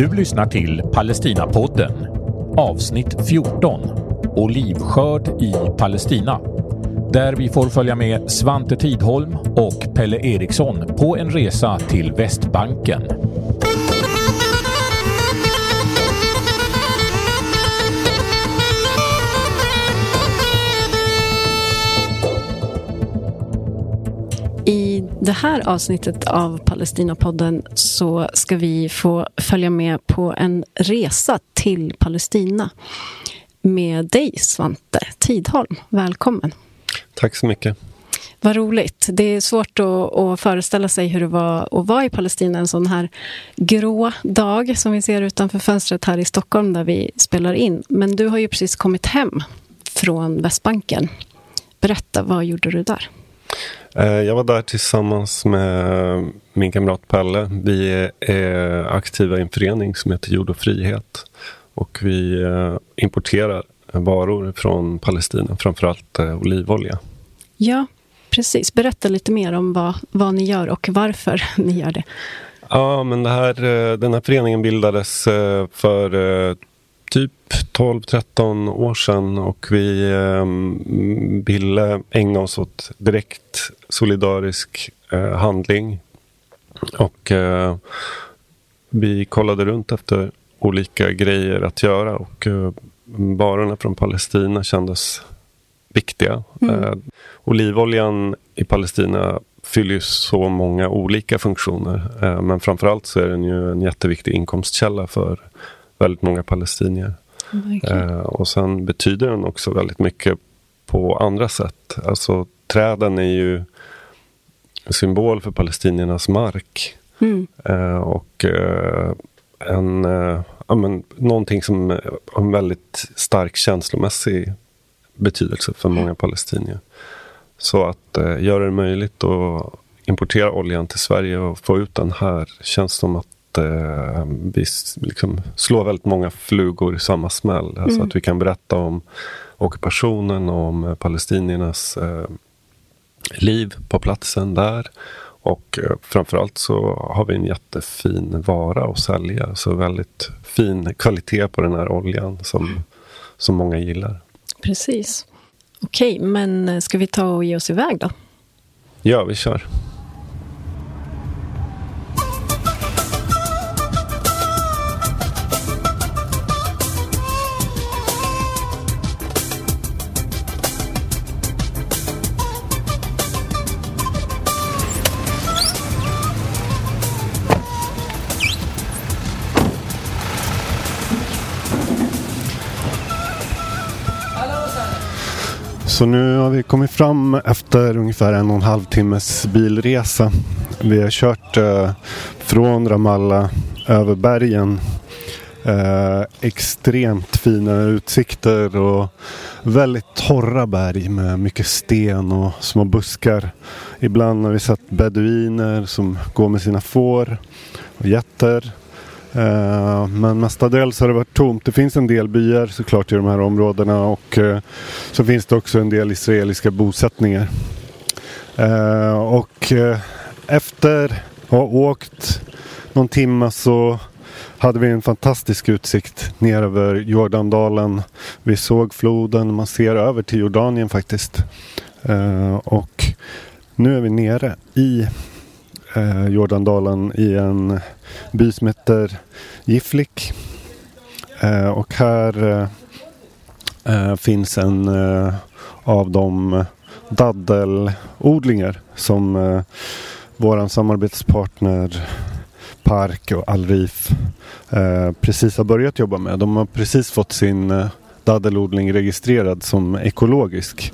Du lyssnar till Palestinapodden, avsnitt 14, Olivskörd i Palestina, där vi får följa med Svante Tidholm och Pelle Eriksson på en resa till Västbanken. Det här avsnittet av Palestinapodden så ska vi få följa med på en resa till Palestina med dig, Svante Tidholm. Välkommen. Tack så mycket. Vad roligt. Det är svårt att, att, föreställa sig hur det var att vara i Palestina en sån här grå dag som vi ser utanför fönstret här i Stockholm där vi spelar in. Men du har ju precis kommit hem från Västbanken. Berätta, vad gjorde du där? Eh, jag var där tillsammans med min kamrat Pelle. Vi är aktiva i en förening som heter Jord och frihet. Och vi eh, importerar varor från Palestina, framförallt eh, olivolja. Ja, precis. Berätta lite mer om vad, vad ni gör och varför ni gör det. Ja, men det här, den här föreningen bildades för typ 12-13 år sedan och vi eh, ville ägna oss åt direkt solidarisk eh, handling. Och eh, vi kollade runt efter olika grejer att göra och eh, varorna från Palestina kändes viktiga. Mm. Eh, olivoljan i Palestina fyller ju så många olika funktioner. Eh, men framförallt så är den ju en jätteviktig inkomstkälla för väldigt många palestinier. Eh, och sen betyder den också väldigt mycket på andra sätt. Alltså träden är ju symbol för palestiniernas mark. Mm. Eh, och eh, en, eh, ja, men, någonting som har en väldigt stark känslomässig betydelse för många palestinier. Så att eh, göra det möjligt att importera oljan till Sverige och få ut den här känns som att eh, vi liksom slår väldigt många flugor i samma smäll. Alltså mm. att vi kan berätta om ockupationen och om palestiniernas eh, liv på platsen där. Och eh, framförallt så har vi en jättefin vara att sälja. Så väldigt fin kvalitet på den här oljan som, som många gillar. Precis. Okej, men eh, ska vi ta och ge oss iväg då? Ja, vi kör. Så nu har vi kommit fram efter ungefär en och en halv timmes bilresa. Vi har kört eh, från Ramallah över bergen. Eh, extremt fina utsikter och väldigt torra berg med mycket sten och små buskar. Ibland har vi sett beduiner som går med sina får och getter. Eh, men mestadels har det varit tomt. Det finns en del byar såklart i de här områdena och uh, så finns det också en del israeliska bosättningar. Uh, och efter att ha åkt någon timme så hade vi en fantastisk utsikt ner över Jordandalen. Vi såg floden, man ser över till Jordanien faktiskt. och nu är vi nere i eh, Jordandalen i en by som heter Giflik. Eh, och här eh, eh finns en eh, av de daddelodlingar som eh, våran samarbetspartner Park och Alrif eh, precis har börjat jobba med. De har precis fått sin eh, daddelodling registrerad som ekologisk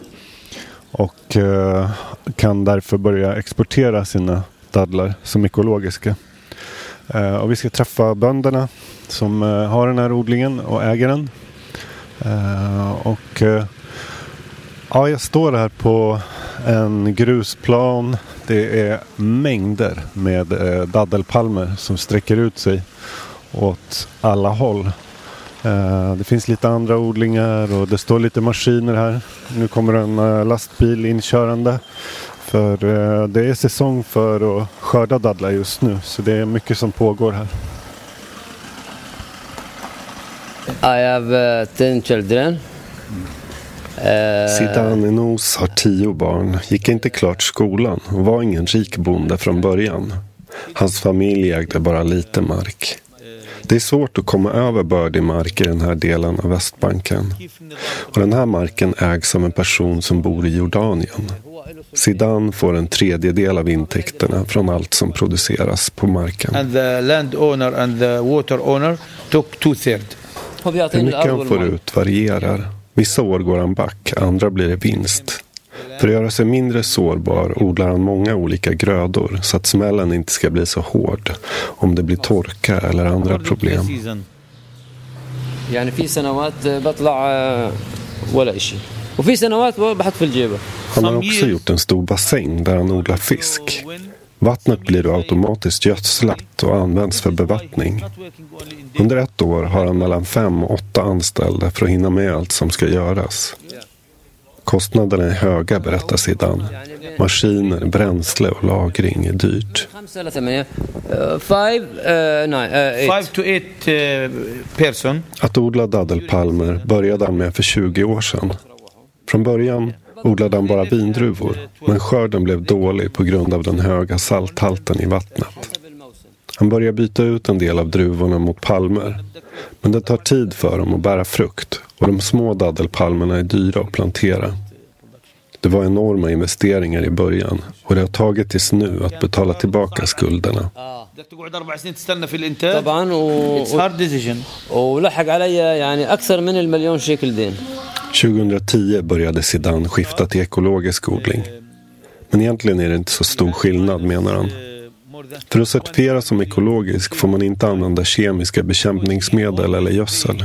och eh, kan därför börja exportera sina dadlar som ekologiska. Eh, och vi ska träffa bönderna som eh, har den här odlingen och äger den. Eh, och eh, ja, jag står här på en grusplan. Det är mängder med eh, daddelpalmer som sträcker ut sig åt alla håll. Eh, det finns lite andra odlingar och det står lite maskiner här. Nu kommer en lastbil inkörande för eh, det är säsong för att skörda dadlar just nu. Så det är mycket som pågår här. I have uh, 10 children. Zidane Enos har tio barn, gick inte klart skolan och var ingen rik bonde från början. Hans familj ägde bara lite mark. Det är svårt att komma över bördig mark i den här delen av Västbanken. Och den här marken ägs av en person som bor i Jordanien. Zidane får en tredjedel av intäkterna från allt som produceras på marken. and the landowner and the water owner took two thirds. هو Hur بيعطيني mycket الارض han får والماء ut varierar. Vissa år går han back, andra blir det vinst. För att göra sig mindre sårbar odlar han många olika grödor så att smällen inte ska bli så hård om det blir torka eller andra problem. Season. يعني في سنوات بطلع آه، ولا إشي وفي سنوات بحط في الجيبه Han har också gjort en stor bassäng där han odlar fisk. Vattnet blir då automatiskt gödslat och används för bevattning. Under ett år har han mellan fem och åtta anställda för att hinna med allt som ska göras. Kostnaderna är höga, berättar Zidane. Maskiner, bränsle och lagring är dyrt. خمسة إلى ثمانية آه، five آه، nine آه، eight. Five to eight uh, person. Att odla daddelpalmer började han med för 20 år sedan. Från början odlade han bara vindruvor, men skörden blev dålig på grund av den höga salthalten i vattnet. Han började byta ut en del av druvorna mot palmer. Men det tar tid för dem att bära frukt och de små daddelpalmerna är dyra att plantera. Det var enorma investeringar i början och det har tagit tills nu att betala tillbaka skulderna. بدك تقعد اربع سنين تستنى في الانتاج طبعا و... It's hard decision. ولحق علي يعني اكثر من المليون شيكل دين 2010 började Zidane skifta till ekologisk odling. Men egentligen är det inte så stor skillnad menar han. För att certifiera som ekologisk får man inte använda kemiska bekämpningsmedel eller gödsel.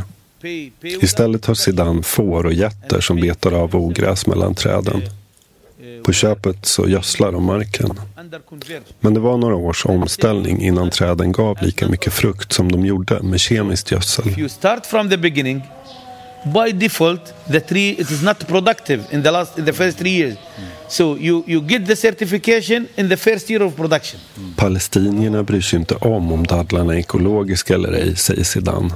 Istället har Zidane får och getter som betar av ogräs mellan träden. På köpet så gödslar de marken. Men det var några års omställning innan träden gav lika mycket frukt som de gjorde med kemiskt gödsel by default, the tree it is not productive in the last in the first three years. So you, you get the certification in the first year of production. Palestinierna bryr sig inte om om dadlarna är ekologiska eller ej, säger Sedan.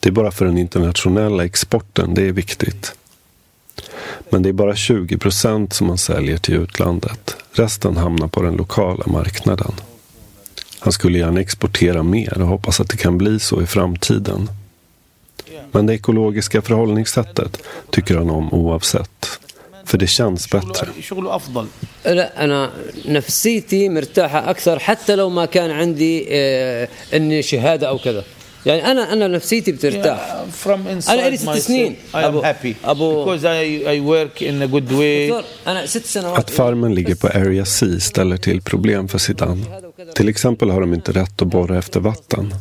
Det är bara för den internationella exporten det är viktigt. Men det är bara 20 procent som man säljer till utlandet. Resten hamnar på den lokala marknaden. Han skulle gärna exportera mer och hoppas att det kan bli så i framtiden. Men det ekologiska förhållningssättet tycker han om oavsett. För det känns bättre. شغله افضل. لا انا نفسيتي مرتاحه اكثر حتى لو ما كان عندي آه، اني شهاده او كذا يعني انا انا نفسيتي بترتاح Yeah, from inside أنا إلي ست myself, سنين. I am أبو- happy أبو- because I, I work in a good way. دكتور انا ست سنوات Att farmen ligger på Area C ställer till problem för Zidane. Till exempel har de inte rätt att borra efter vatten.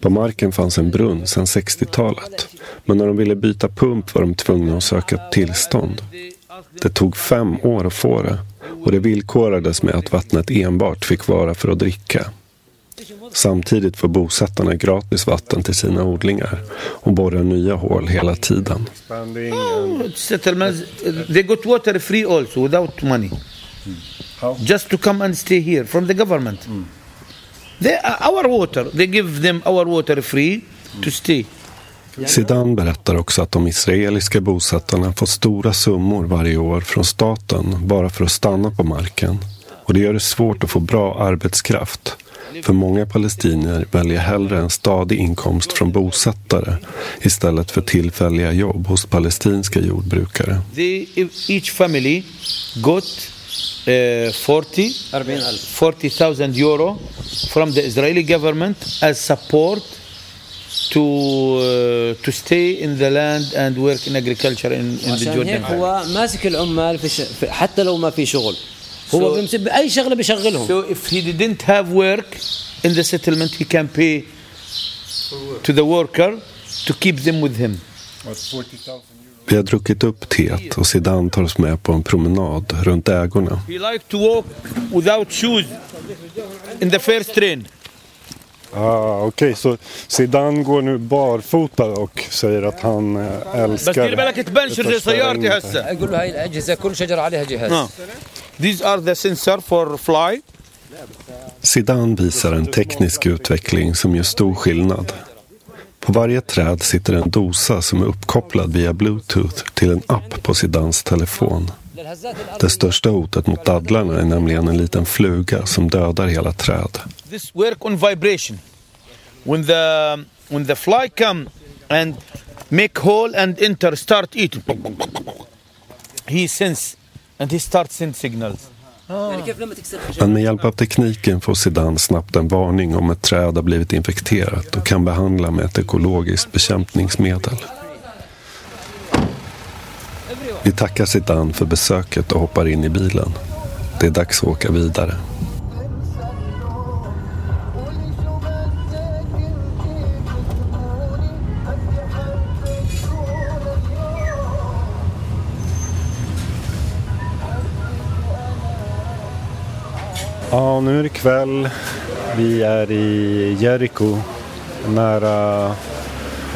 på marken fanns en brunn sedan 60-talet. Men när de ville byta pump var de tvungna att söka tillstånd. Det tog fem år att få det. Och det villkorades med att vattnet enbart fick vara för att dricka. Samtidigt får bosättarna gratis vatten till sina odlingar och borrar nya hål hela tiden. Settlements, they got water free also without money. Just to come and stay here from the government. They, our water, they give them our water free to stay. Zidane berättar också att de israeliska bosättarna får stora summor varje år från staten bara för att stanna på marken. Och det gör det svårt att få bra arbetskraft. För många palestinier väljer hellre en stadig inkomst från bosättare istället för tillfälliga jobb hos palestinska jordbrukare. They, each family got uh, 40 40,000 euro from the Israeli government as support to uh, to stay in the land and work in agriculture in, in the عشان Jordan. هيك هو ماسك العمال في ش... في حتى لو ما في شغل هو So- بيمسك باي شغله بيشغلهم So if he didn't have work in the settlement, he can pay to the worker to keep them with him. Vi har druckit upp teet och Zidane tar oss med på en promenad runt ägorna. He liked to walk without shoes in the first train. Ah, Okej, så Zidane går nu barfota och säger att han eh, بس älskar... دير بالك تبنشر زي سيارتي هسه. اقول له هاي الاجهزه كل شجره عليها جهاز آه. These are the sensor for fly. Zidane visar en teknisk utveckling som gör stor skillnad. På varje träd sitter en dosa som är uppkopplad via bluetooth till en app på Sidans telefon. Det största hotet mot dadlarna är nämligen en liten fluga som dödar hela träd. This work on vibration. When the when the fly come and make hole and enter, start eating. He sense and he start send signals. Men med hjälp av tekniken får Sedan snabbt en varning om ett träd har blivit infekterat och kan behandla med ett ekologiskt bekämpningsmedel. Vi tackar Sedan för besöket och hoppar in i bilen. Det är dags att åka vidare. Ja, nu är det kväll. Vi är i Jericho, nära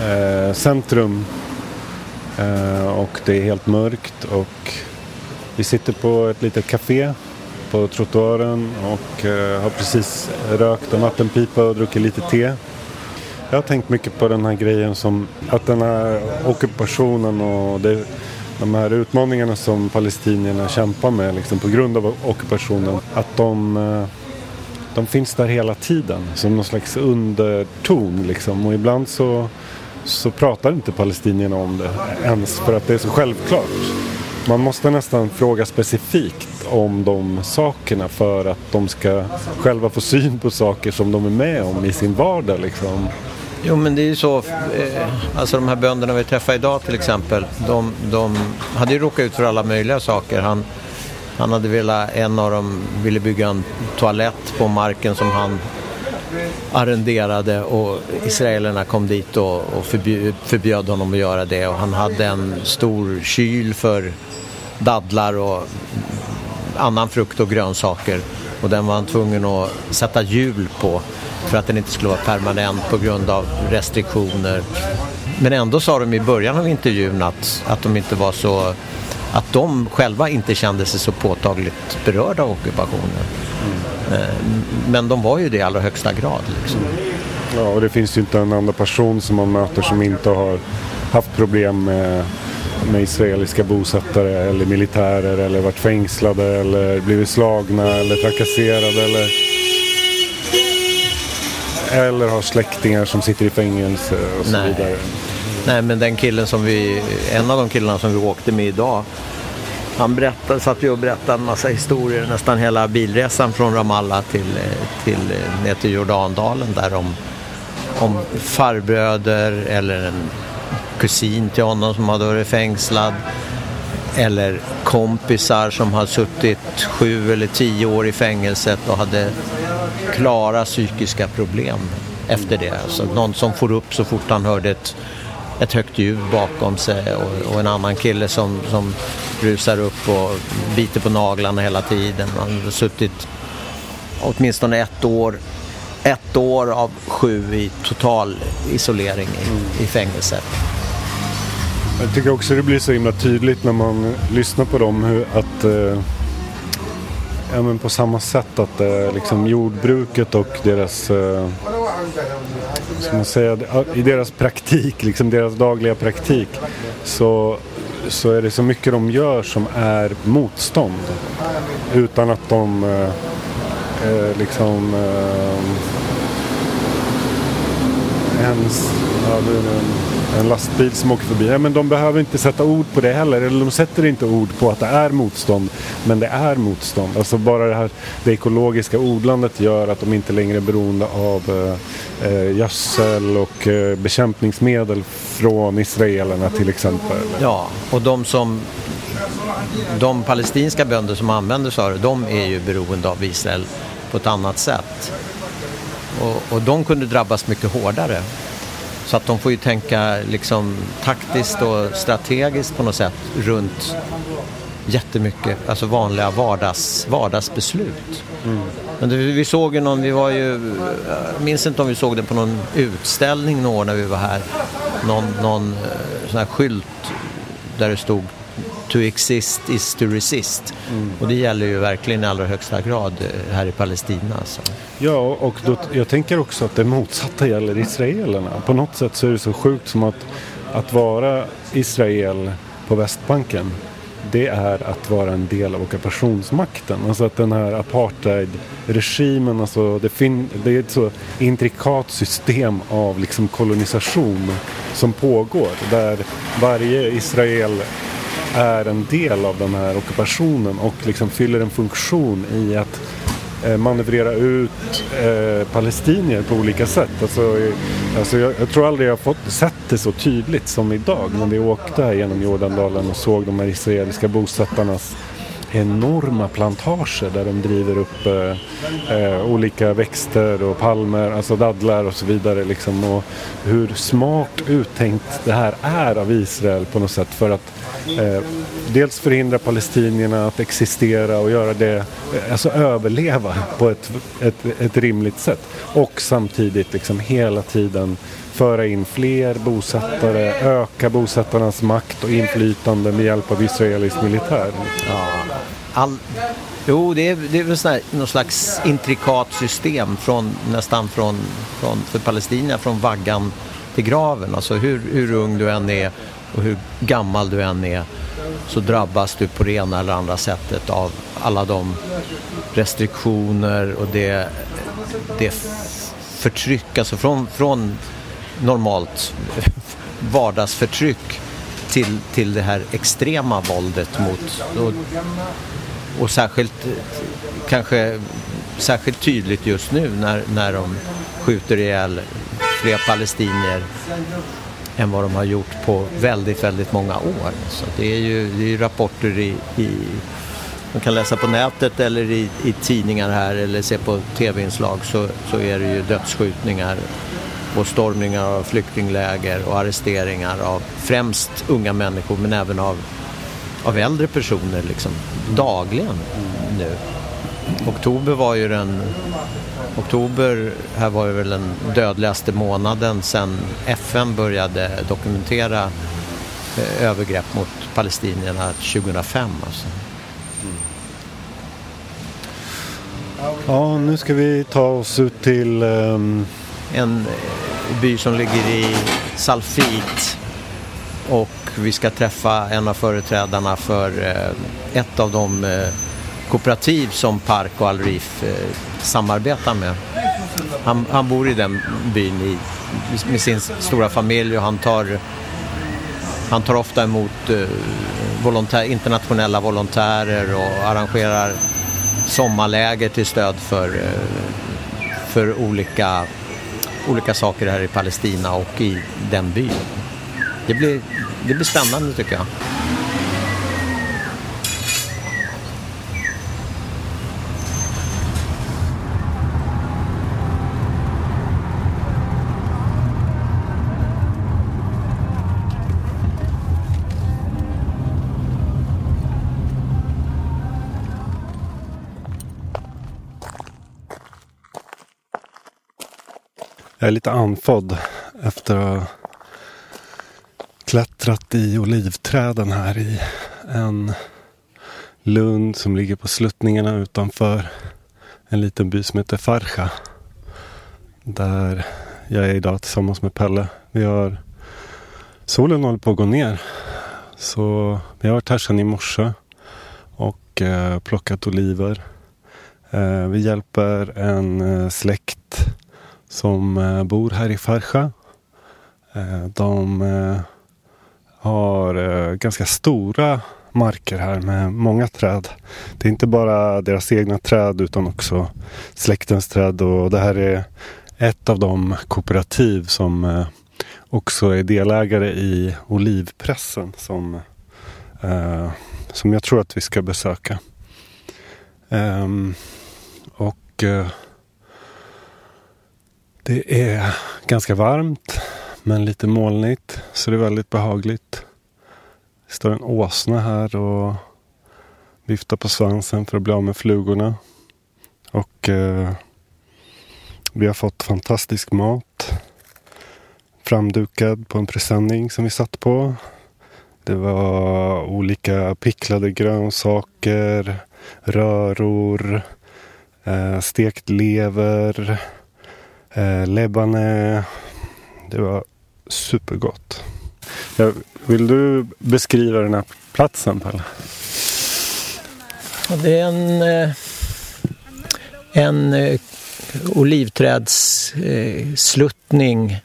eh, centrum. Eh, och det är helt mörkt och vi sitter på ett litet café på trottoaren och eh, har precis rökt en vattenpipa och druckit lite te. Jag har tänkt mycket på den här grejen som att den här ockupationen och det, de här utmaningarna som palestinierna kämpar med liksom, på grund av ockupationen. Att de, eh, de finns där hela tiden som någon slags underton. Liksom. Och ibland så, så pratar inte palestinierna om det ens för att det är så självklart. Man måste nästan fråga specifikt om de sakerna för att de ska själva få syn på saker som de är med om i sin vardag. Liksom. Jo men det är ju så, eh, alltså de här bönderna vi träffade idag till exempel, de, de hade ju råkat ut för alla möjliga saker. Han, han hade velat, en av dem ville bygga en toalett på marken som han arrenderade och israelerna kom dit och, och förbjöd, förbjöd honom att göra det och han hade en stor kyl för dadlar och annan frukt och grönsaker och den var han tvungen att sätta hjul på för att den inte skulle vara permanent på grund av restriktioner. Men ändå sa de i början av intervjun att, att de inte var så att de själva inte kände sig så påtagligt berörda av ockupationen. Mm. Men de var ju det i allra högsta grad. Liksom. Ja, och det finns ju inte en enda person som man möter som inte har haft problem med, med israeliska bosättare eller militärer eller varit fängslade eller blivit slagna eller trakasserade eller eller har släktingar som sitter i fängelse och så Nej. vidare. Nej, men den killen som vi, en av de killarna som vi åkte med idag, han berättade, satt ju och berättade en massa historier nästan hela bilresan från Ramallah till, till, eh, ner till Jordandalen där om, om farbröder eller en kusin till honom som hade varit fängslad eller kompisar som har suttit sju eller tio år i fängelset och hade klara psykiska problem efter det. Alltså någon som får upp så fort han hörde ett, ett högt ljud bakom sig och, och en annan kille som, som rusar upp och biter på naglarna hela tiden. Han har suttit åtminstone ett år, ett år av sju i total isolering i, i fängelset. Jag tycker också det blir så himla tydligt när man lyssnar på dem hur att eh, ja, men på samma sätt att eh, liksom jordbruket och deras eh, ska man säga, i deras praktik, liksom deras dagliga praktik så, så är det så mycket de gör som är motstånd. Utan att de eh, eh liksom eh, ens, ja, det en, lastbil som åker förbi. Ja, men de behöver inte sätta ord på det heller. Eller de sätter inte ord på att det är motstånd. Men det är motstånd. Alltså bara det här det ekologiska odlandet gör att de inte längre är beroende av eh, eh, gödsel och eh, bekämpningsmedel från israelerna till exempel. Ja, och de som de palestinska bönder som använder sig av det, de är ju beroende av Israel på ett annat sätt. Och, och de kunde drabbas mycket hårdare. Så att de får ju tänka liksom taktiskt och strategiskt på något sätt runt jättemycket, alltså vanliga vardags, vardagsbeslut. Men det, vi såg ju någon, vi var ju, jag minns inte om vi såg det på någon utställning någon år när vi var här. Någon, någon eh, sån här skylt där det stod to exist is to resist. Mm. Och det gäller ju verkligen i allra högsta grad eh, här i Palestina. Alltså. Ja, och då, jag tänker också att det motsatta gäller israelerna. På något sätt så är det så sjukt som att, att vara Israel på Västbanken det är att vara en del av ockupationsmakten. Alltså att den här apartheidregimen, alltså det, fin- det är ett så intrikat system av liksom kolonisation som pågår. Där varje Israel är en del av den här ockupationen och liksom fyller en funktion i att eh, manövrera ut eh, palestinier på olika sätt. Alltså, eh, alltså jag, jag, tror aldrig jag fått sett det så tydligt som idag när vi åkte här genom Jordandalen och såg de här israeliska bosättarnas enorma plantager där de driver upp eh, eh, olika växter och palmer, alltså dadlar och så vidare. Liksom. Och hur smart uttänkt det här är av Israel på något sätt för att eh, dels förhindra palestinierna att existera och göra det, eh, alltså överleva på ett, ett, ett rimligt sätt. Och samtidigt liksom hela tiden föra in fler bosättare, öka bosättarnas makt och inflytande med hjälp av israelisk militär. Ja, all, jo, det är, det är väl sån någon slags intrikat system från, nästan från, från, för palestinierna från vaggan till graven. Alltså hur, hur ung du än är och hur gammal du än är så drabbas du på det ena eller andra sättet av alla de restriktioner och det, det förtryck, alltså från, från normalt vardagsförtryck till, till det här extrema våldet mot och, och särskilt kanske särskilt tydligt just nu när, när de skjuter ihjäl fler palestinier än vad de har gjort på väldigt, väldigt många år. Så det är ju, det är ju rapporter i, i man kan läsa på nätet eller i, i tidningar här eller se på tv-inslag så, så är det ju dödsskjutningar och stormningar av flyktingläger och arresteringar av främst unga människor men även av, av äldre personer liksom dagligen nu. Oktober var ju den Oktober här var ju väl den dödligaste månaden sedan FN började dokumentera eh, övergrepp mot palestinierna 2005. Alltså. Ja, nu ska vi ta oss ut till um en eh, by som ligger i Salfit och vi ska träffa en av företrädarna för eh, ett av de eh, kooperativ som Park och Alrif samarbetar med. Han, han, bor i den byn i, med sin stora familj och han tar, han tar ofta emot volontär, internationella volontärer och arrangerar sommarläger till stöd för, för olika, olika saker här i Palestina och i den byn. Det blir, det blir spännande tycker jag. Jag är lite andfådd efter att ha klättrat i olivträden här i en lund som ligger på sluttningarna utanför en liten by som heter Farcha. Där jag är idag tillsammans med Pelle. Vi har Solen håller på att gå ner. Så vi har varit här sedan i morse och eh, plockat oliver. Eh, vi hjälper en eh, släkt som eh, bor här i Farcha. Eh, de eh, har ganska stora marker här med många träd. Det är inte bara deras egna träd utan också släktens träd och det här är ett av de kooperativ som också är delägare i olivpressen som, som jag tror att vi ska besöka. Ehm, och det är ganska varmt men lite molnigt så det är väldigt behagligt. Det står en åsna här och viftar på svansen för att bli av med flugorna. Och eh, vi har fått fantastisk mat. Framdukad på en presenning som vi satt på. Det var olika picklade grönsaker, röror, eh, stekt lever, eh, lebane. Det var supergott. Ja, vill du beskriva den här platsen Pelle? Det är en, eh, en eh, olivträdssluttning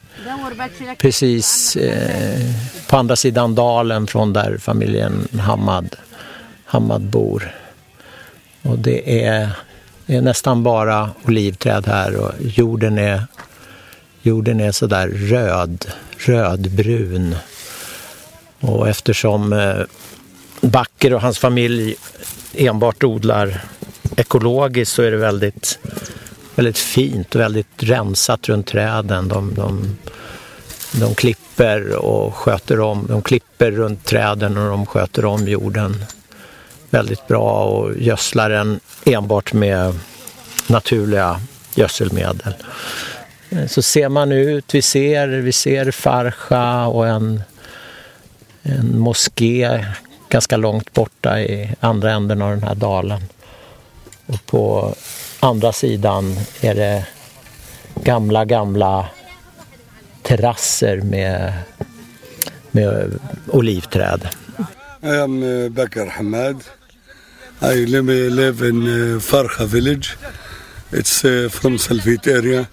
precis eh, på andra sidan dalen från där familjen Hammad, Hammad bor. Och det är, det är nästan bara olivträd här och jorden är, jorden är sådär röd, rödbrun. Och eftersom eh, Backer och hans familj enbart odlar ekologiskt så är det väldigt, väldigt fint och väldigt rensat runt träden. De, de, de klipper och sköter om, de klipper runt träden och de sköter om jorden väldigt bra och gödslar den enbart med naturliga gödselmedel. Eh, så ser man ut, vi ser, vi ser Farsha och en, en moské ganska långt borta i andra änden av den här dalen. Och på andra sidan är det gamla, gamla terrasser med, med olivträd. Jag am Bakar Hamad. I live, in uh, Farha village. It's uh, from Salfit area.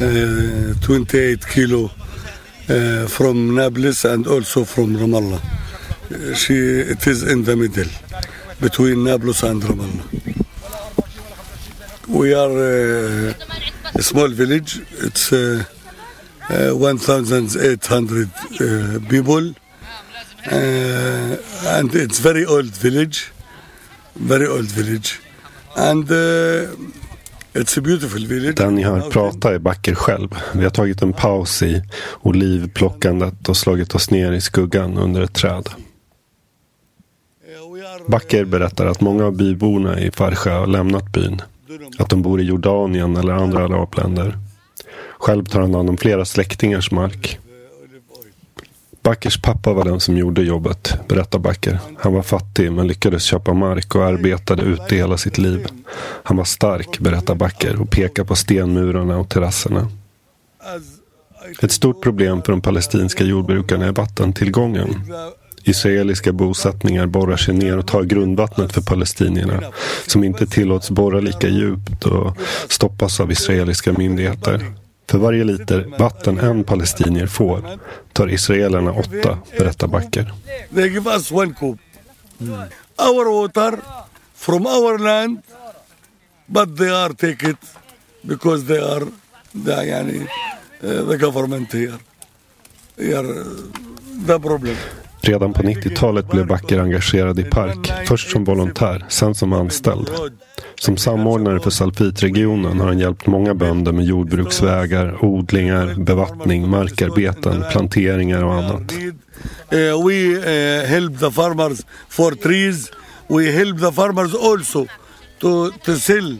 Uh, 28 kilo uh, from Nablus and also from Ramallah. Uh, she, it is in the middle between Nablus and Ramallah. We are uh, a small village. It's uh, uh, 1,800 uh, people. And it's very old village, very old village, and uh, it's a beautiful village. Den ni hör prata är Backer själv. Vi har tagit en paus i olivplockandet och slagit oss ner i skuggan under ett träd. Backer berättar att många av byborna i Farsha har lämnat byn. Att de bor i Jordanien eller andra arabländer. Själv tar han hand om flera släktingars mark. Backers pappa var den som gjorde jobbet, berättar Backer. Han var fattig men lyckades köpa mark och arbetade ute hela sitt liv. Han var stark, berättar Backer och pekar på stenmurarna och terrasserna. Ett stort problem för de palestinska jordbrukarna är vattentillgången. Israeliska bosättningar borrar sig ner och tar grundvattnet för palestinierna som inte tillåts borra lika djupt och stoppas av israeliska myndigheter. För varje liter vatten en palestinier får tar israelerna åtta, berättar Backer. They give us one cup. Mm. Our water from land but they are take it because they are the, yani, uh, the government uh, Redan på 90-talet blev Backer engagerad i Park, först som volontär, sen som anställd. Som samordnare för Salfitregionen har han hjälpt många bönder med jordbruksvägar, odlingar, bevattning, markarbeten, planteringar och annat. Uh, we uh, help the farmers for trees. We help the farmers also to, to sell.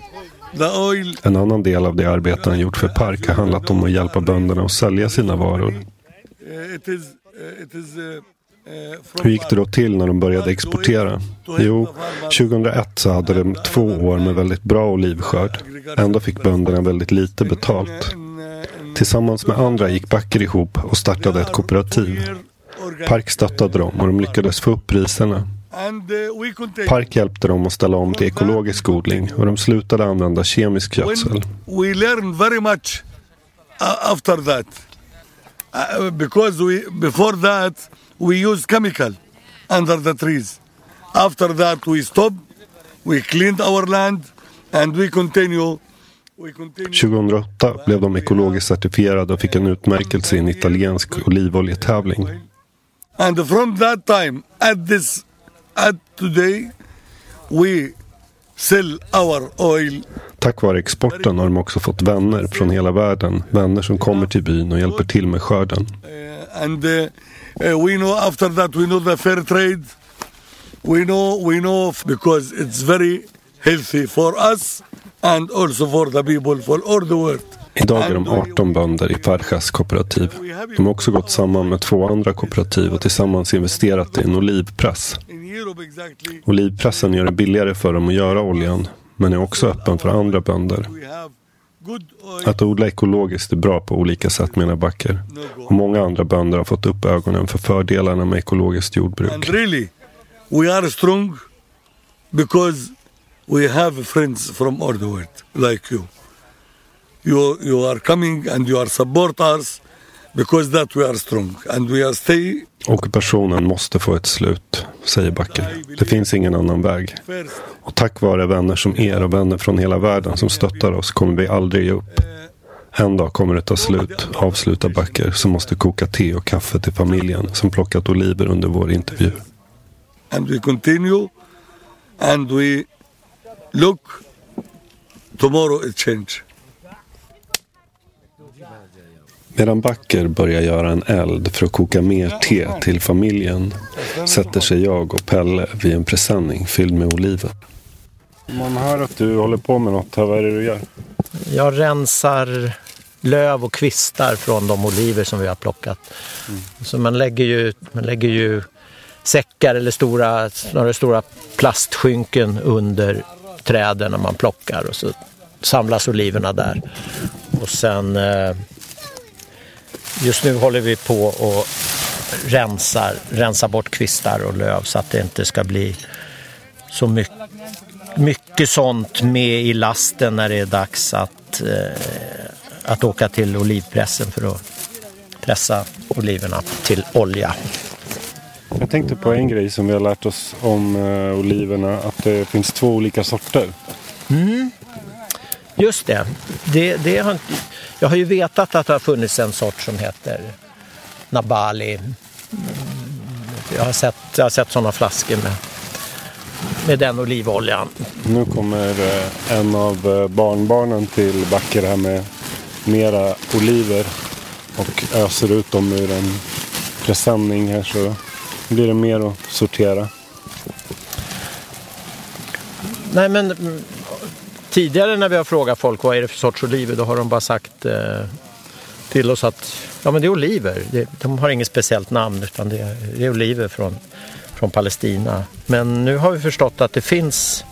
En annan del av det arbete han gjort för Park har handlat om att hjälpa bönderna att sälja sina varor. From Hur gick det då till när de började exportera? Jo, 2001 så hade de två år med väldigt bra olivskörd. Ändå fick bönderna väldigt lite betalt. Tillsammans med andra gick Backer ihop och startade ett kooperativ. Park stöttade dem och de lyckades få upp priserna. Continue. Park hjälpte dem att ställa om till ekologisk odling och de slutade använda kemisk gödsel. we learn very much uh, after that uh, because we before that we use chemical under the trees after that we stop we cleaned our land and we continue we continue 2008 blev de ekologiskt certifierade och fick en utmärkelse i en italiensk olivoljetävling. and from that time at this at today we sell our oil Tack vare exporten har de också fått vänner från hela världen. Vänner som kommer till byn och hjälper till med skörden. Uh, and uh, we know after that we know the fair trade we know we know because it's very healthy for us and also for the people for all the world Idag är de 18 bönder i Farjas kooperativ. De har också gått samman med två andra kooperativ och tillsammans investerat i en olivpress. Olivpressen gör det billigare för dem att göra oljan men är också öppen för andra bönder. Att odla ekologiskt är bra på olika sätt menar Backer. Och många andra bönder har fått upp ögonen för fördelarna med ekologiskt jordbruk. And really, we are strong because we have friends from all the world, like you. You, you are coming and you are support us because that we are strong and we are stay Ockupationen måste få ett slut, säger Backe. Det finns ingen annan väg. Och tack vare vänner som er och vänner från hela världen som stöttar oss kommer vi aldrig ge upp. En dag kommer det ta slut, avslutar Backer som måste koka te och kaffe till familjen som plockat oliver under vår intervju. and we continue and we look tomorrow it change Medan Backer börjar göra en eld för att koka mer te till familjen sätter sig jag och Pelle vid en presenning fylld med oliver. Man hör att du håller på med något här. Vad är det du gör? Jag rensar löv och kvistar från de oliver som vi har plockat. Så man lägger ju, man lägger ju säckar eller stora, snarare stora plastskynken under träden när man plockar och så samlas oliverna där. Och sen eh, just nu håller vi på och rensar, rensar bort kvistar och löv så att det inte ska bli så mycket, mycket sånt med i lasten när det är dags att, eh, att åka till olivpressen för att pressa oliverna till olja. Jag tänkte på en grej som vi har lärt oss om eh, oliverna. Att det finns två olika sorter. Just det. det, det har, inte- jag har ju vetat att det har funnits en sort som heter Nabali. Jag har sett, jag har sett sådana flaskor med, med den olivoljan. Nu kommer eh, en av eh, barnbarnen till Backer här med mera oliver och öser ut dem ur en presenning här så blir det mer att sortera. Nej men tidigare när vi har frågat folk vad är det för sorts oliver då har de bara sagt eh, till oss att ja men det är oliver. Det, de har inget speciellt namn utan det är, det är oliver från, från Palestina. Men nu har vi förstått att det finns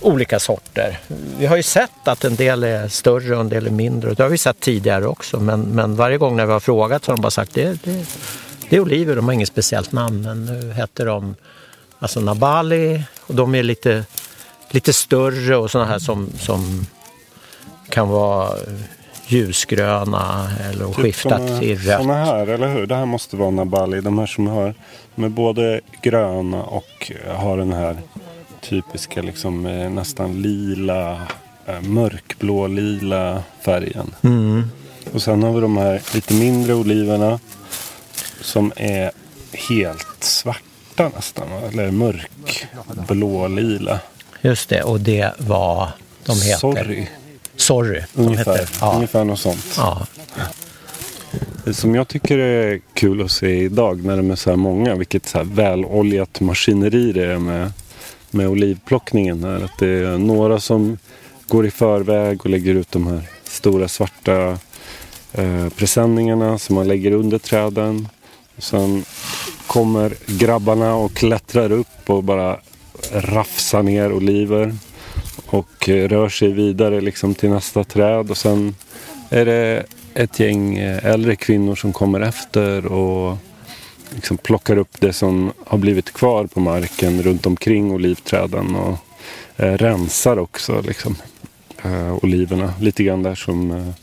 olika sorter. Vi har ju sett att en del är större och en del är mindre. Det har vi sett tidigare också men, men varje gång när vi har frågat så har de bara sagt det, det, det är oliver, de har inget speciellt namn. Men nu heter de alltså Nabali och de är lite, lite större och sådana här som, som kan vara ljusgröna eller skiftat till rött. Såna här, eller hur? Det här måste vara Nabali. De här som har, de är både gröna och eh, har den här typiska liksom eh, nästan lila, eh, mörkblå lila färgen. Mm. Och sen har vi de här lite mindre oliverna som är helt svarta nästan. Eller mörkblå lila. Just det, och det var de heter... Sorry. Sorry. De Ungefär, heter, ja, ungefär något sånt. ja. Det som jag tycker är kul att se idag när de är så här många, vilket så här väloljat maskineri det är med, med olivplockningen. Här. Att det är några som går i förväg och lägger ut de här stora svarta eh, presenningarna som man lägger under träden. Och sen kommer grabbarna och klättrar upp och bara rafsar ner oliver. Och eh, rör sig vidare liksom till nästa träd. Och sen är det ett gäng eh, äldre kvinnor som kommer efter och liksom plockar upp det som har blivit kvar på marken runt omkring olivträden och eh, rensar också liksom, eh, oliverna. Lite grann där som, eh,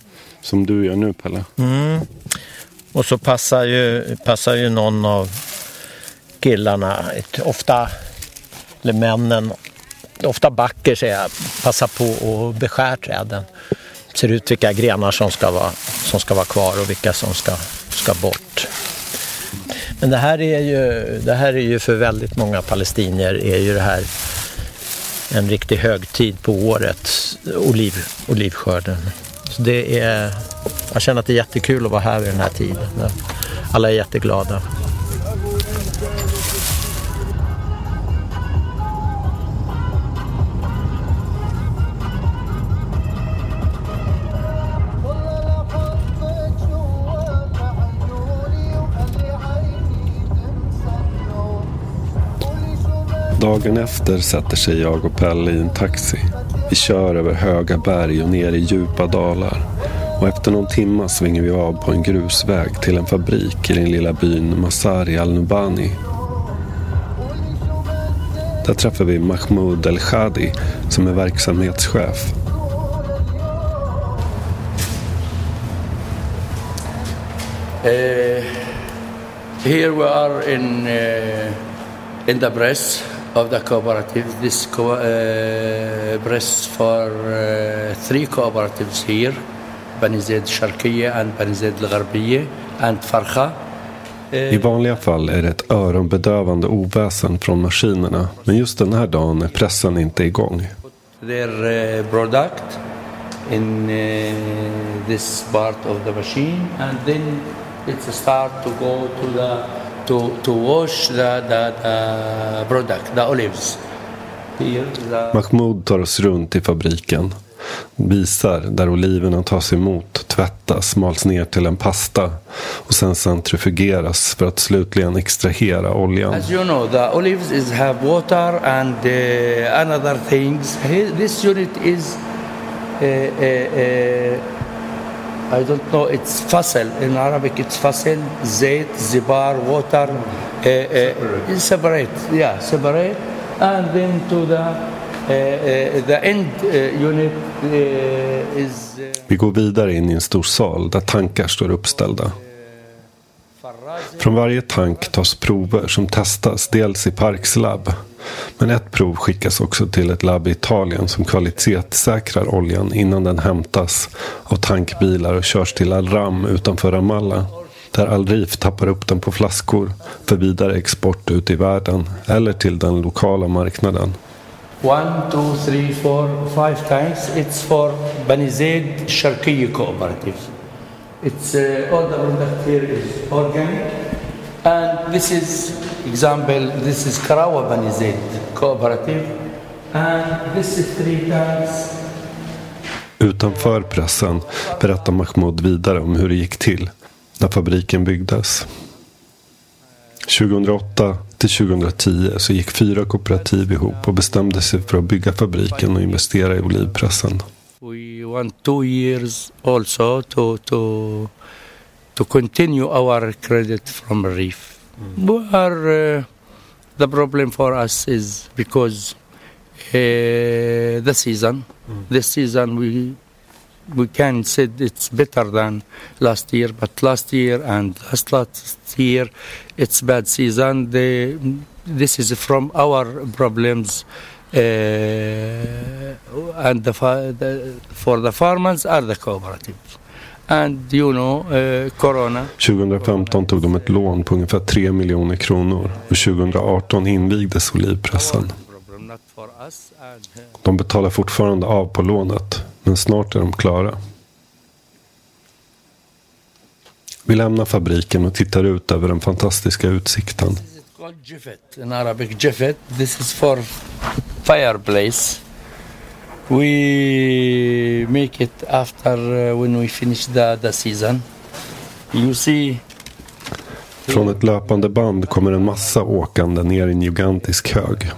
som du gör nu Pelle. Mm. Och så passar ju, passar ju någon av killarna, ett, ofta, eller männen, ofta backer säger jag, passar på och beskär träden. Ser ut vilka grenar som ska vara, som ska vara kvar och vilka som ska, ska bort. Men det här, är ju, det här är ju för väldigt många palestinier är ju det här en riktig högtid på året, oliv, olivskörden. Så det är, jag känner att det är jättekul att vara här vid den här tiden. Alla är jätteglada. Dagen efter sätter sig jag och Pelle i en taxi. Vi kör över höga berg och ner i djupa dalar. Och efter någon timma svänger vi av på en grusväg till en fabrik i den lilla byn Masari al-Nubani. Där träffar vi Mahmoud El-Khadi som är verksamhetschef. Uh, here we are in uh, in the press of the cooperative. This co- uh, press for uh, three cooperatives here: Bani Zaid Sharkiya and Bani Zaid Al-Gharbiya and Farkha. I vanliga fall är det ett öronbedövande oväsen från maskinerna. Men just den här dagen är pressen inte igång. Their uh, product in this part of the machine, and then it's start to go to the to to wash the the, the product, the olives. Mahmoud tar oss runt i fabriken. Visar där oliverna tas emot, tvättas, mals ner till en pasta och sen centrifugeras för att slutligen extrahera oljan. As you know, the olives is have water and uh, another things. This unit is, uh, uh, uh, I don't know, it's fasel. In Arabic, it's fasel, zait, zibar, water. Uh, uh, it's separate, yeah, separate. And then to the, uh, uh, the end uh, unit uh, is uh, Vi går vidare in i en stor sal där tankar står uppställda. Från varje tank tas prover som testas dels i Parks labb. Men ett prov skickas också till ett labb i Italien som kvalitetssäkrar oljan innan den hämtas av tankbilar och körs till Al-Ram utanför Ramallah. Där Al-Rif tappar upp den på flaskor för vidare export ut i världen eller till den lokala marknaden. One, two, three, four, five times. It's for Bani Zaid Cooperative. It's uh, all the product here is organic, and this is example. This is Karawa Bani Zaid Cooperative, and this is three tanks. Utanför pressen berättar Mahmoud vidare om hur det gick till när fabriken byggdes. 2008 till 2010 så gick fyra kooperativ ihop och bestämde sig för att bygga fabriken och investera i olivpressen. We want two years also to to to continue our credit from Reef. We are uh, the problem for us is because uh, the season. This season we we can say it's better than last year, but last year and last last year it's bad season. The, this is from our problems. Uh, and the, the, for the farmers are the cooperatives. And you know, uh, Corona. 2015 tog de ett lån på ungefär 3 miljoner kronor och 2018 invigdes olivpressen. De betalar fortfarande av på lånet men snart är de klara. Vi lämnar fabriken och tittar ut över den fantastiska utsikten. It's called Jifet in Arabic. Jifet. This is for fireplace. We make it after uh, when we finish the, the season. You see, Från ett löpande band kommer en massa åkande ner i en gigantisk hög.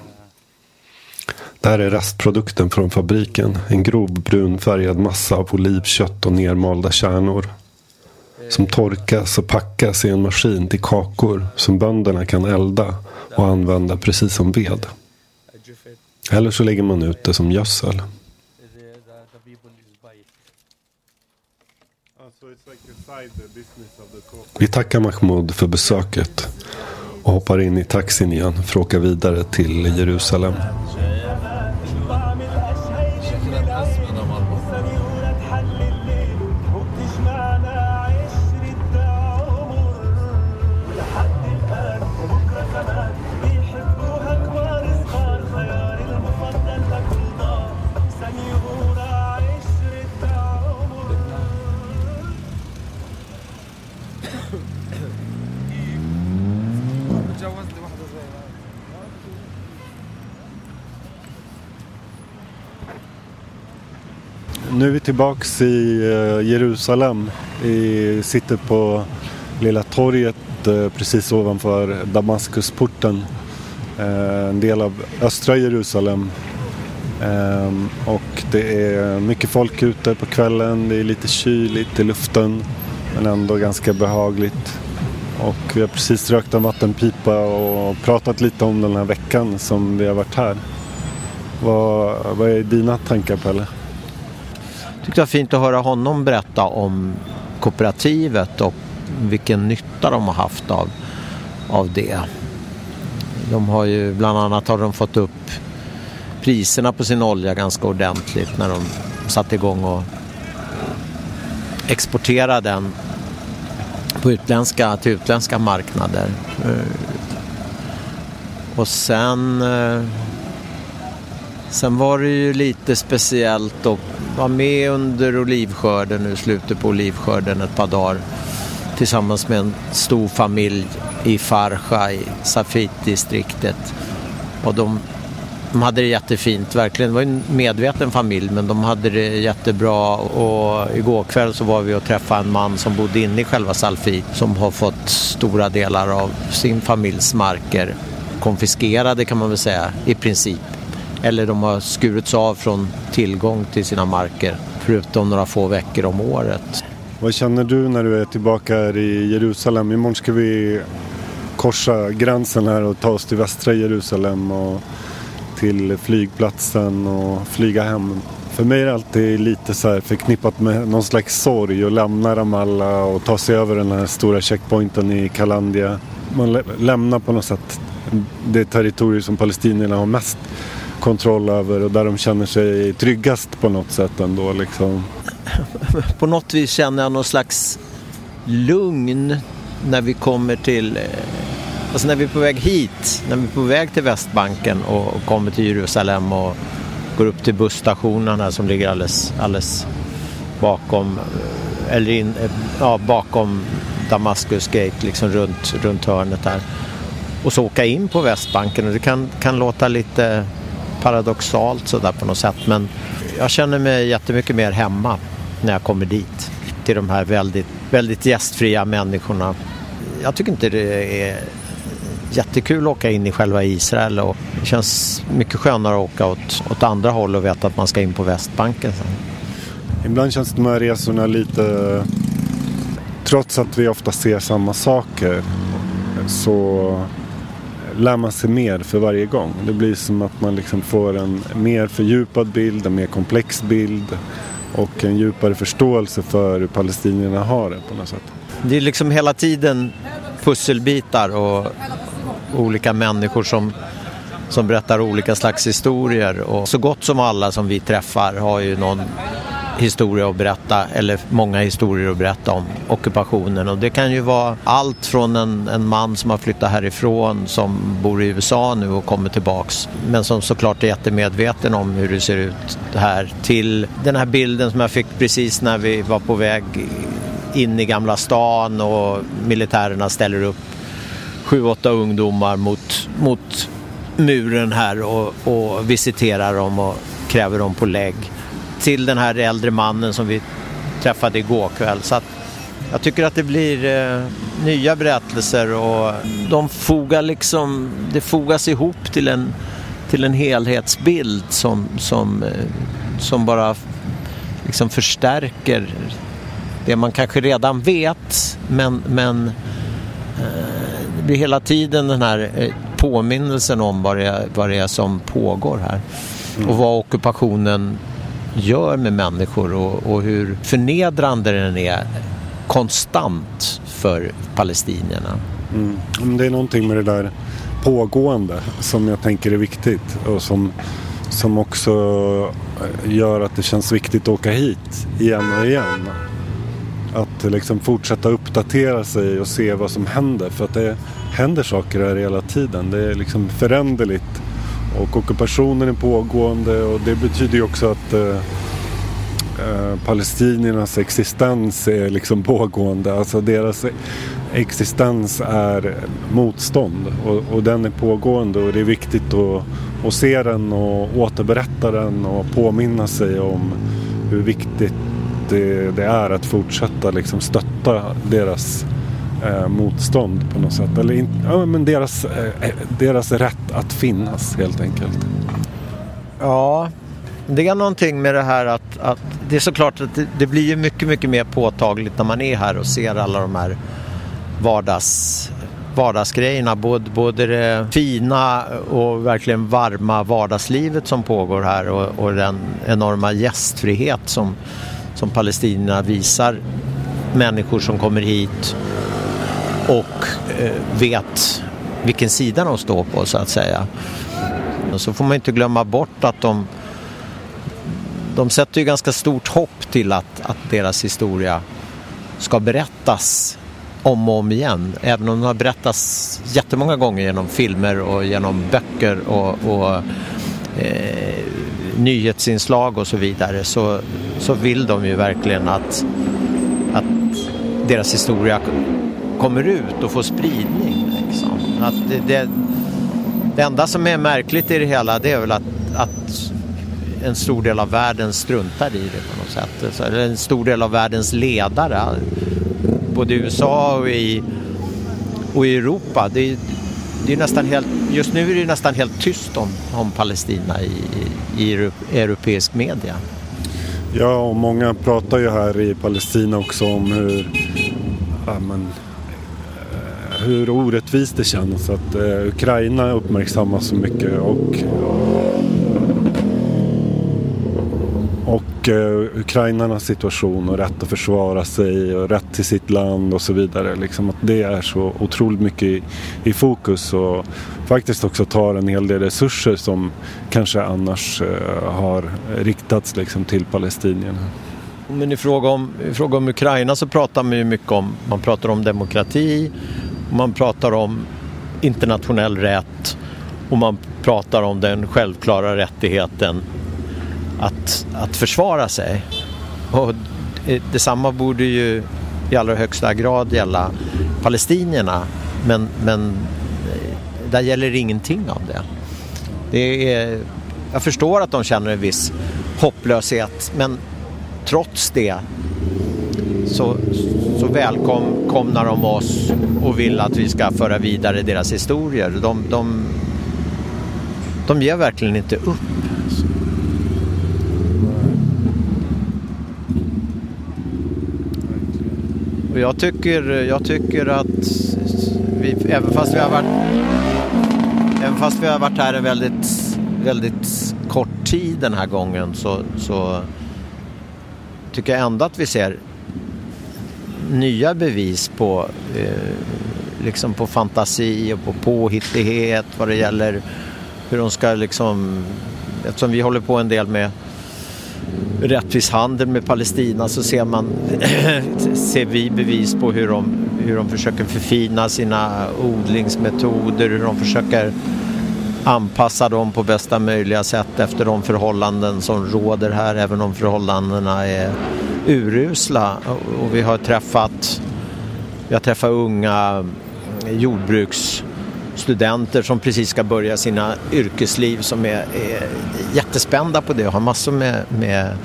Där är restprodukten från fabriken. En grov brunfärgad massa av olivkött och nermalda kärnor. Som torkas och packas i en maskin till kakor som bönderna kan elda och använda precis som ved. Eller så lägger man ut det som gödsel. The, the, the people is buy it. Vi tackar Mahmoud för besöket och hoppar in i taxin igen för att åka vidare till Jerusalem. Nu är vi tillbaks i eh, Jerusalem. Vi sitter på Lilla torget eh, precis ovanför Damaskusporten. Eh, en del av östra Jerusalem. Ehm, och det är mycket folk ute på kvällen, det är lite kyligt i luften men ändå ganska behagligt. Och vi har precis rökt en vattenpipa och pratat lite om den här veckan som vi har varit här. Vad, vad är dina tankar Pelle? Tyckte det var fint att höra honom berätta om kooperativet och vilken nytta de har haft av, av det. De har ju bland annat har de fått upp priserna på sin olja ganska ordentligt när de satte igång och exportera den på utländska, till utländska marknader. Eh, och sen, eh, sen var det ju lite speciellt och var med under olivskörden nu, slutet på olivskörden ett par dagar tillsammans med en stor familj i Farja i Safit-distriktet. Och de, de hade det jättefint, verkligen. Det var en medveten familj men de hade det jättebra och igår kväll så var vi och träffade en man som bodde inne i själva Salfit som har fått stora delar av sin familjs marker konfiskerade kan man väl säga i princip. Eller de har skurits av från tillgång till sina marker förutom några få veckor om året. Vad känner du när du är tillbaka här i Jerusalem? Imorgon ska vi korsa gränsen här och ta oss till västra Jerusalem och till flygplatsen och flyga hem. För mig är det alltid lite så här förknippat med någon slags sorg att lämna Ramallah och ta sig över den här stora checkpointen i Kalandia. Man lämnar på något sätt det territorium som palestinierna har mest kontroll över och där de känner sig tryggast på något sätt ändå. Liksom. På något vis känner jag någon slags lugn när vi kommer till eh, Alltså när vi är på väg hit, när vi är på väg till Västbanken och kommer till Jerusalem och går upp till busstationen här som ligger alldeles, alldeles bakom, eh, eller in, eh, ja, bakom Damaskus Gate, liksom runt, runt hörnet där. Och så åka in på Västbanken och det kan, kan låta lite paradoxalt sådär på något sätt men jag känner mig jättemycket mer hemma när jag kommer dit. Till de här väldigt, väldigt gästfria människorna. Jag tycker inte det är jättekul att åka in i själva Israel och det känns mycket skönare att åka åt, åt andra håll och veta att man ska in på Västbanken sen. Ibland känns de här resorna lite, trots att vi ofta ser samma saker, så lär man sig mer för varje gång. Det blir som att man liksom får en mer fördjupad bild, en mer komplex bild och en djupare förståelse för hur palestinierna har det på något sätt. Det är liksom hela tiden pusselbitar och olika människor som, som berättar olika slags historier. Och så gott som alla som vi träffar har ju någon historia att berätta, eller många historier att berätta om ockupationen. Och det kan ju vara allt från en, en man som har flyttat härifrån som bor i USA nu och kommer tillbaks men som såklart är jättemedveten om hur det ser ut här till den här bilden som jag fick precis när vi var på väg in i Gamla stan och militärerna ställer upp sju, åtta ungdomar mot, mot muren här och, och visiterar dem och kräver dem på lägg. Till den här äldre mannen som vi träffade igår kväll. Så att jag tycker att det blir eh, nya berättelser och de fogar liksom, det fogas ihop till en, till en helhetsbild som, som, eh, som bara liksom förstärker det man kanske redan vet men, men eh, det blir hela tiden den här eh, påminnelsen om vad det vad det är som pågår här. Mm. Och vad ockupationen gör med människor och, och, hur förnedrande den är konstant för palestinierna. Mm. Det är någonting med det där pågående som jag tänker är viktigt och som, som också gör att det känns viktigt att åka hit igen och igen att liksom fortsätta uppdatera sig och se vad som händer. För att det händer saker här hela tiden. Det är liksom föränderligt. Och ockupationen är pågående och det betyder ju också att eh, eh, palestiniernas existens är liksom pågående. Alltså deras existens är motstånd och, och den är pågående och det är viktigt att, att se den och återberätta den och påminna sig om hur viktigt det, det är att fortsätta liksom stötta deras eh, motstånd på något sätt. Eller in, ja, men deras, eh, eh, deras rätt att finnas helt enkelt. Ja, det är någonting med det här att, att det är såklart att det, det, blir ju mycket, mycket mer påtagligt när man är här och ser alla de här vardags, vardagsgrejerna. Både, både det fina och verkligen varma vardagslivet som pågår här och, och den enorma gästfrihet som, som palestinierna visar människor som kommer hit och eh, vet vilken sida de står på så att säga. Och så får man inte glömma bort att de, de sätter ju ganska stort hopp till att, att deras historia ska berättas om och om igen. Även om den har berättats jättemånga gånger genom filmer och genom böcker och, och eh, nyhetsinslag och så vidare så, så vill de ju verkligen att, att deras historia kommer ut och får spridning. Liksom. Att det, det, det enda som är märkligt i det hela det är väl att, att en stor del av världen struntar i det på något sätt. Eller en stor del av världens ledare, både i USA och i, och i Europa. Det, det är nästan helt, just nu är det nästan helt tyst om, om Palestina i, i, i europeisk media. Ja, och många pratar ju här i Palestina också om hur ja, men, hur orättvist det känns att eh, Ukraina uppmärksammas så mycket och och eh, ukrainarnas situation och rätt att försvara sig och rätt till sitt land och så vidare. Liksom att det är så otroligt mycket i, i fokus och faktiskt också tar en hel del resurser som kanske annars eh, har riktats liksom, till palestinierna. Men i fråga, om, i fråga om Ukraina så pratar man ju mycket om, man pratar om demokrati, man pratar om internationell rätt och man pratar om den självklara rättigheten att, att försvara sig. Och detsamma borde ju i allra högsta grad gälla palestinierna men, men eh, där gäller ingenting av det. det är, jag förstår att de känner en viss hopplöshet men trots det så, så välkomnar de oss och vill att vi ska föra vidare deras historier. De, de, de ger verkligen inte upp. Och jag tycker, jag tycker att vi, även fast vi har varit även fast vi har varit här en väldigt, väldigt kort tid den här gången så, så tycker jag ändå att vi ser nya bevis på, eh, liksom på fantasi och på påhittighet vad det gäller hur de ska liksom, eftersom vi håller på en del med rättvis handel med Palestina så ser, man, ser vi bevis på hur de, hur de försöker förfina sina odlingsmetoder, hur de försöker anpassa dem på bästa möjliga sätt efter de förhållanden som råder här, även om förhållandena är urusla. Och vi har träffat, vi har träffat unga jordbruksstudenter som precis ska börja sina yrkesliv som är, är jättespända på det och har massor med, med,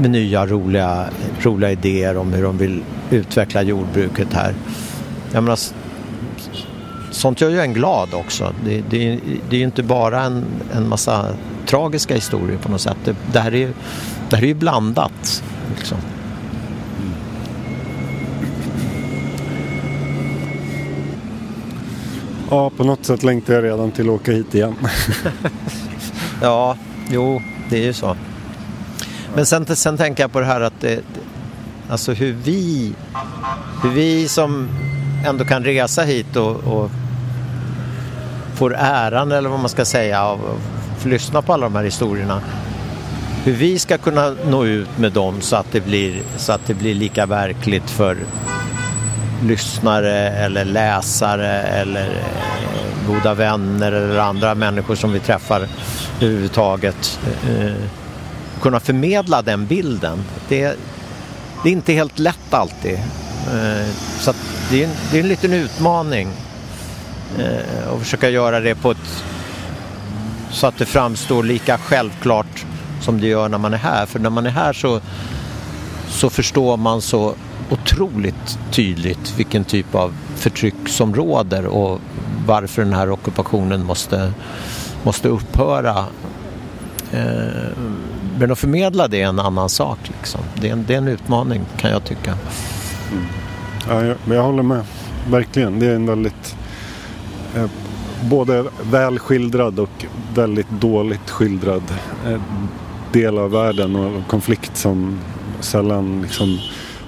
med nya roliga, roliga idéer om hur de vill utveckla jordbruket här. Jag menar, sånt gör ju en glad också. Det, det, det är ju inte bara en, en massa tragiska historier på något sätt. Det, det här, är, det här är ju blandat. Liksom. Ja, på något sätt längtar jag redan till att åka hit igen. ja, jo, det är ju så. Men sen, sen tänker jag på det här att det, alltså hur vi, hur vi som ändå kan resa hit och, och får äran eller vad man ska säga av att få lyssna på alla de här historierna. Hur vi ska kunna nå ut med dem så att det blir, så att det blir lika verkligt för lyssnare eller läsare eller eh, goda vänner eller andra människor som vi träffar överhuvudtaget. Eh, kunna förmedla den bilden. Det, det är inte helt lätt alltid. Eh, så det är, en, det är en liten utmaning Eh, och försöka göra det på ett så att det framstår lika självklart som det gör när man är här. För när man är här så, så förstår man så otroligt tydligt vilken typ av förtryck som råder och varför den här ockupationen måste, måste upphöra. Eh, men att förmedla det är en annan sak. Liksom. Det, är en, det är en utmaning kan jag tycka. Mm. Ja, jag, jag håller med. Verkligen. Det är en väldigt Eh, både väl skildrad och väldigt dåligt skildrad eh, del av världen och konflikt som sällan liksom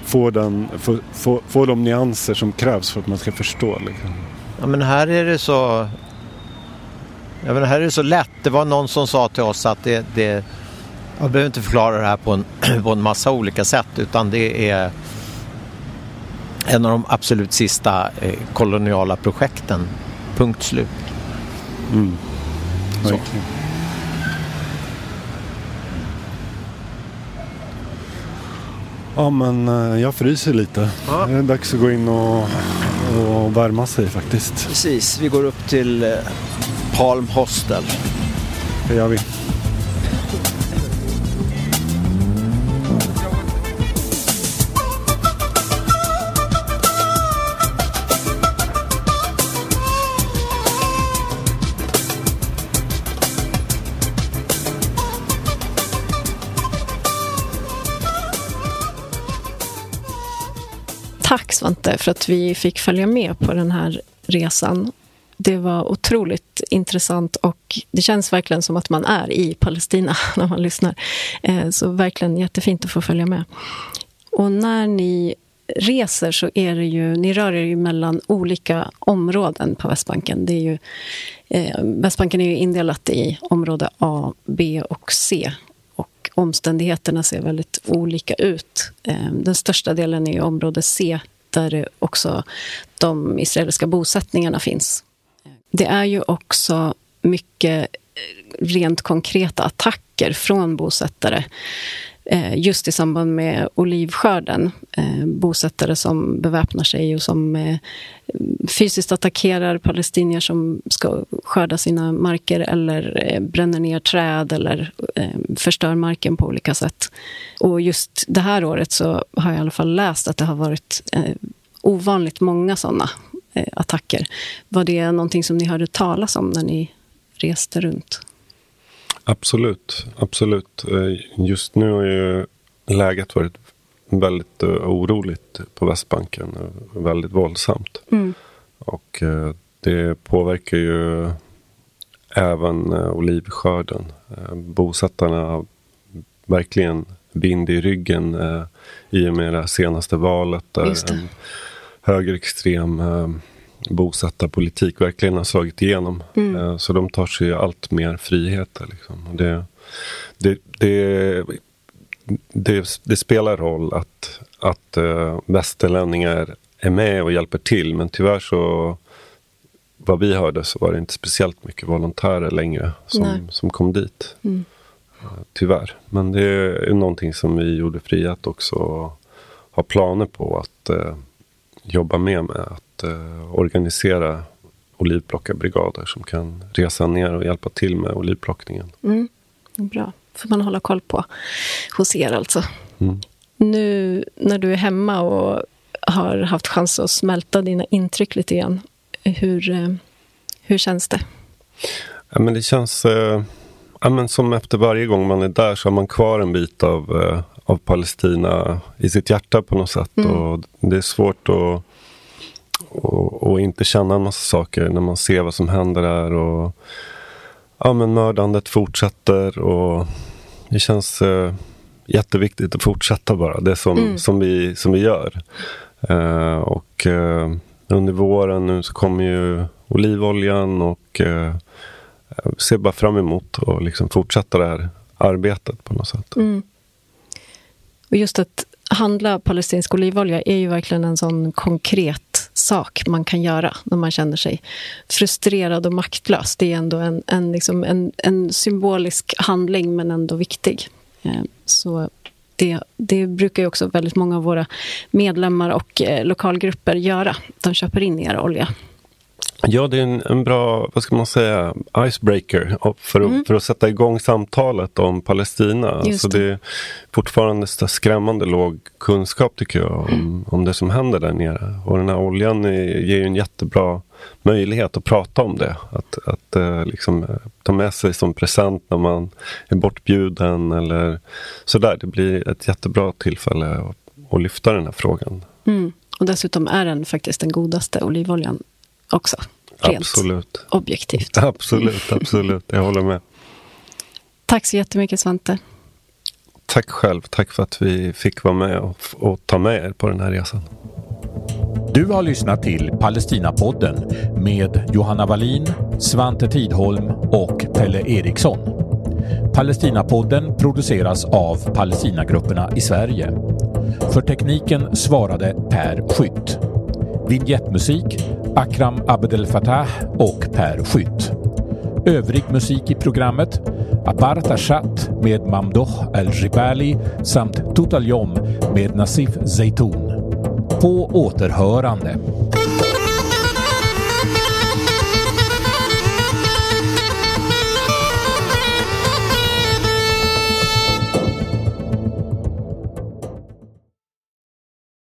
får, den, får, får, får de nyanser som krävs för att man ska förstå. Liksom. Ja, men här är det så jag menar, här är det så lätt. Det var någon som sa till oss att det, det jag behöver inte förklara det här på en, på en massa olika sätt utan det är en av de absolut sista eh, koloniala projekten. Punkt slut. Mm. Så. Ja men eh, jag fryser lite. Ja. Det är dags att gå in och, och värma sig faktiskt. Precis, vi går upp till eh, Palm Hostel. Det gör vi. Tack Svante för att vi fick följa med på den här resan. Det var otroligt intressant och det känns verkligen som att man är i Palestina när man lyssnar. Eh, så verkligen jättefint att få följa med. Och när ni reser så är det ju, ni rör er ju mellan olika områden på Västbanken. Det är ju, eh, Västbanken är ju indelat i område A, B och C. Omständigheterna ser väldigt olika ut. Eh, den största delen är område C där också de israeliska bosättningarna finns. Det är ju också mycket eh, rent konkreta attacker från bosättare Eh, just i samband med olivskörden. Eh, bosättare som beväpnar sig och som eh, fysiskt attackerar palestinier som ska skörda sina marker eller eh, bränner ner träd eller eh, förstör marken på olika sätt. Och just det här året så har jag i alla fall läst att det har varit ovanligt många sådana attacker. Var det någonting som ni hörde talas om när ni reste runt? Absolut, absolut. Just nu har ju läget varit väldigt oroligt på Västbanken. Väldigt våldsamt. Mm. Och det påverkar ju även olivskörden. Bosättarna har verkligen vind i ryggen i och med det senaste valet. Där en högerextrem bosättarpolitik verkligen har slagit igenom. Mm. Så de tar sig allt mer friheter. Liksom. Det, det, det, det, spelar roll att, att uh, västerlänningar är med och hjälper till. Men tyvärr så, vad vi hörde så var det inte speciellt mycket volontärer längre som, som kom dit. Mm. Uh, tyvärr. Men det är någonting som vi gjorde Frihet också har planer på att uh, jobba med. med att uh, organisera olivplockarbrigader som kan resa ner och hjälpa till med olivplockningen. Mm. Bra. får man hålla koll på hos er alltså. Mm. Nu när du är hemma och har haft chans att smälta dina intryck lite grann. Hur, hur känns det? Ja, men det känns eh, ja, men som efter varje gång man är där så har man kvar en bit av, eh, av Palestina i sitt hjärta på något sätt. Mm. Och det är svårt att och, och, inte känna en massa saker när man ser vad som händer där. Och, ja, men mördandet fortsätter och det känns eh, jätteviktigt att fortsätta bara det som, Mm. som, vi, som vi gör. Eh, och eh, under våren nu så kommer ju olivoljan och eh, ser bara fram emot att liksom fortsätta det här arbetet på något sätt. Mm. Och just att handla palestinsk olivolja är ju verkligen en sån konkret sak man kan göra när man känner sig frustrerad och maktlös. Det är ändå en, en, liksom en, en symbolisk handling, men ändå viktig. Eh, så det, det brukar ju också väldigt många av våra medlemmar och eh, lokalgrupper göra. De köper in er olja. Ja, det är en, en, bra, vad ska man säga, icebreaker för att, mm. för att sätta igång samtalet om Palestina. Just alltså det. det är fortfarande skrämmande låg kunskap tycker jag om, mm. om det som händer där nere. Och den här oljan är, ger ju en jättebra möjlighet att prata om det. Att, att eh, liksom, eh, ta med sig som present när man är bortbjuden eller sådär. Det blir ett jättebra tillfälle att, att lyfta den här frågan. Mm. Och dessutom är den faktiskt den godaste olivoljan också. Rent absolut. objektivt. Absolut, absolut. Jag håller med. Tack så jättemycket Svante. Tack själv. Tack för att vi fick vara med och, och ta med er på den här resan. Du har lyssnat till Palestinapodden med Johanna Wallin, Svante Tidholm och Pelle Eriksson. Palestinapodden produceras av Palestinagrupperna i Sverige. För tekniken svarade Per Skytt. Vignettmusik Akram Abdel Fattah och Per Skytt. Övrig musik i programmet Aparta Chat med Mamdoh El-Jibali samt Total Yom med Nasif Zeytoun. På återhörande.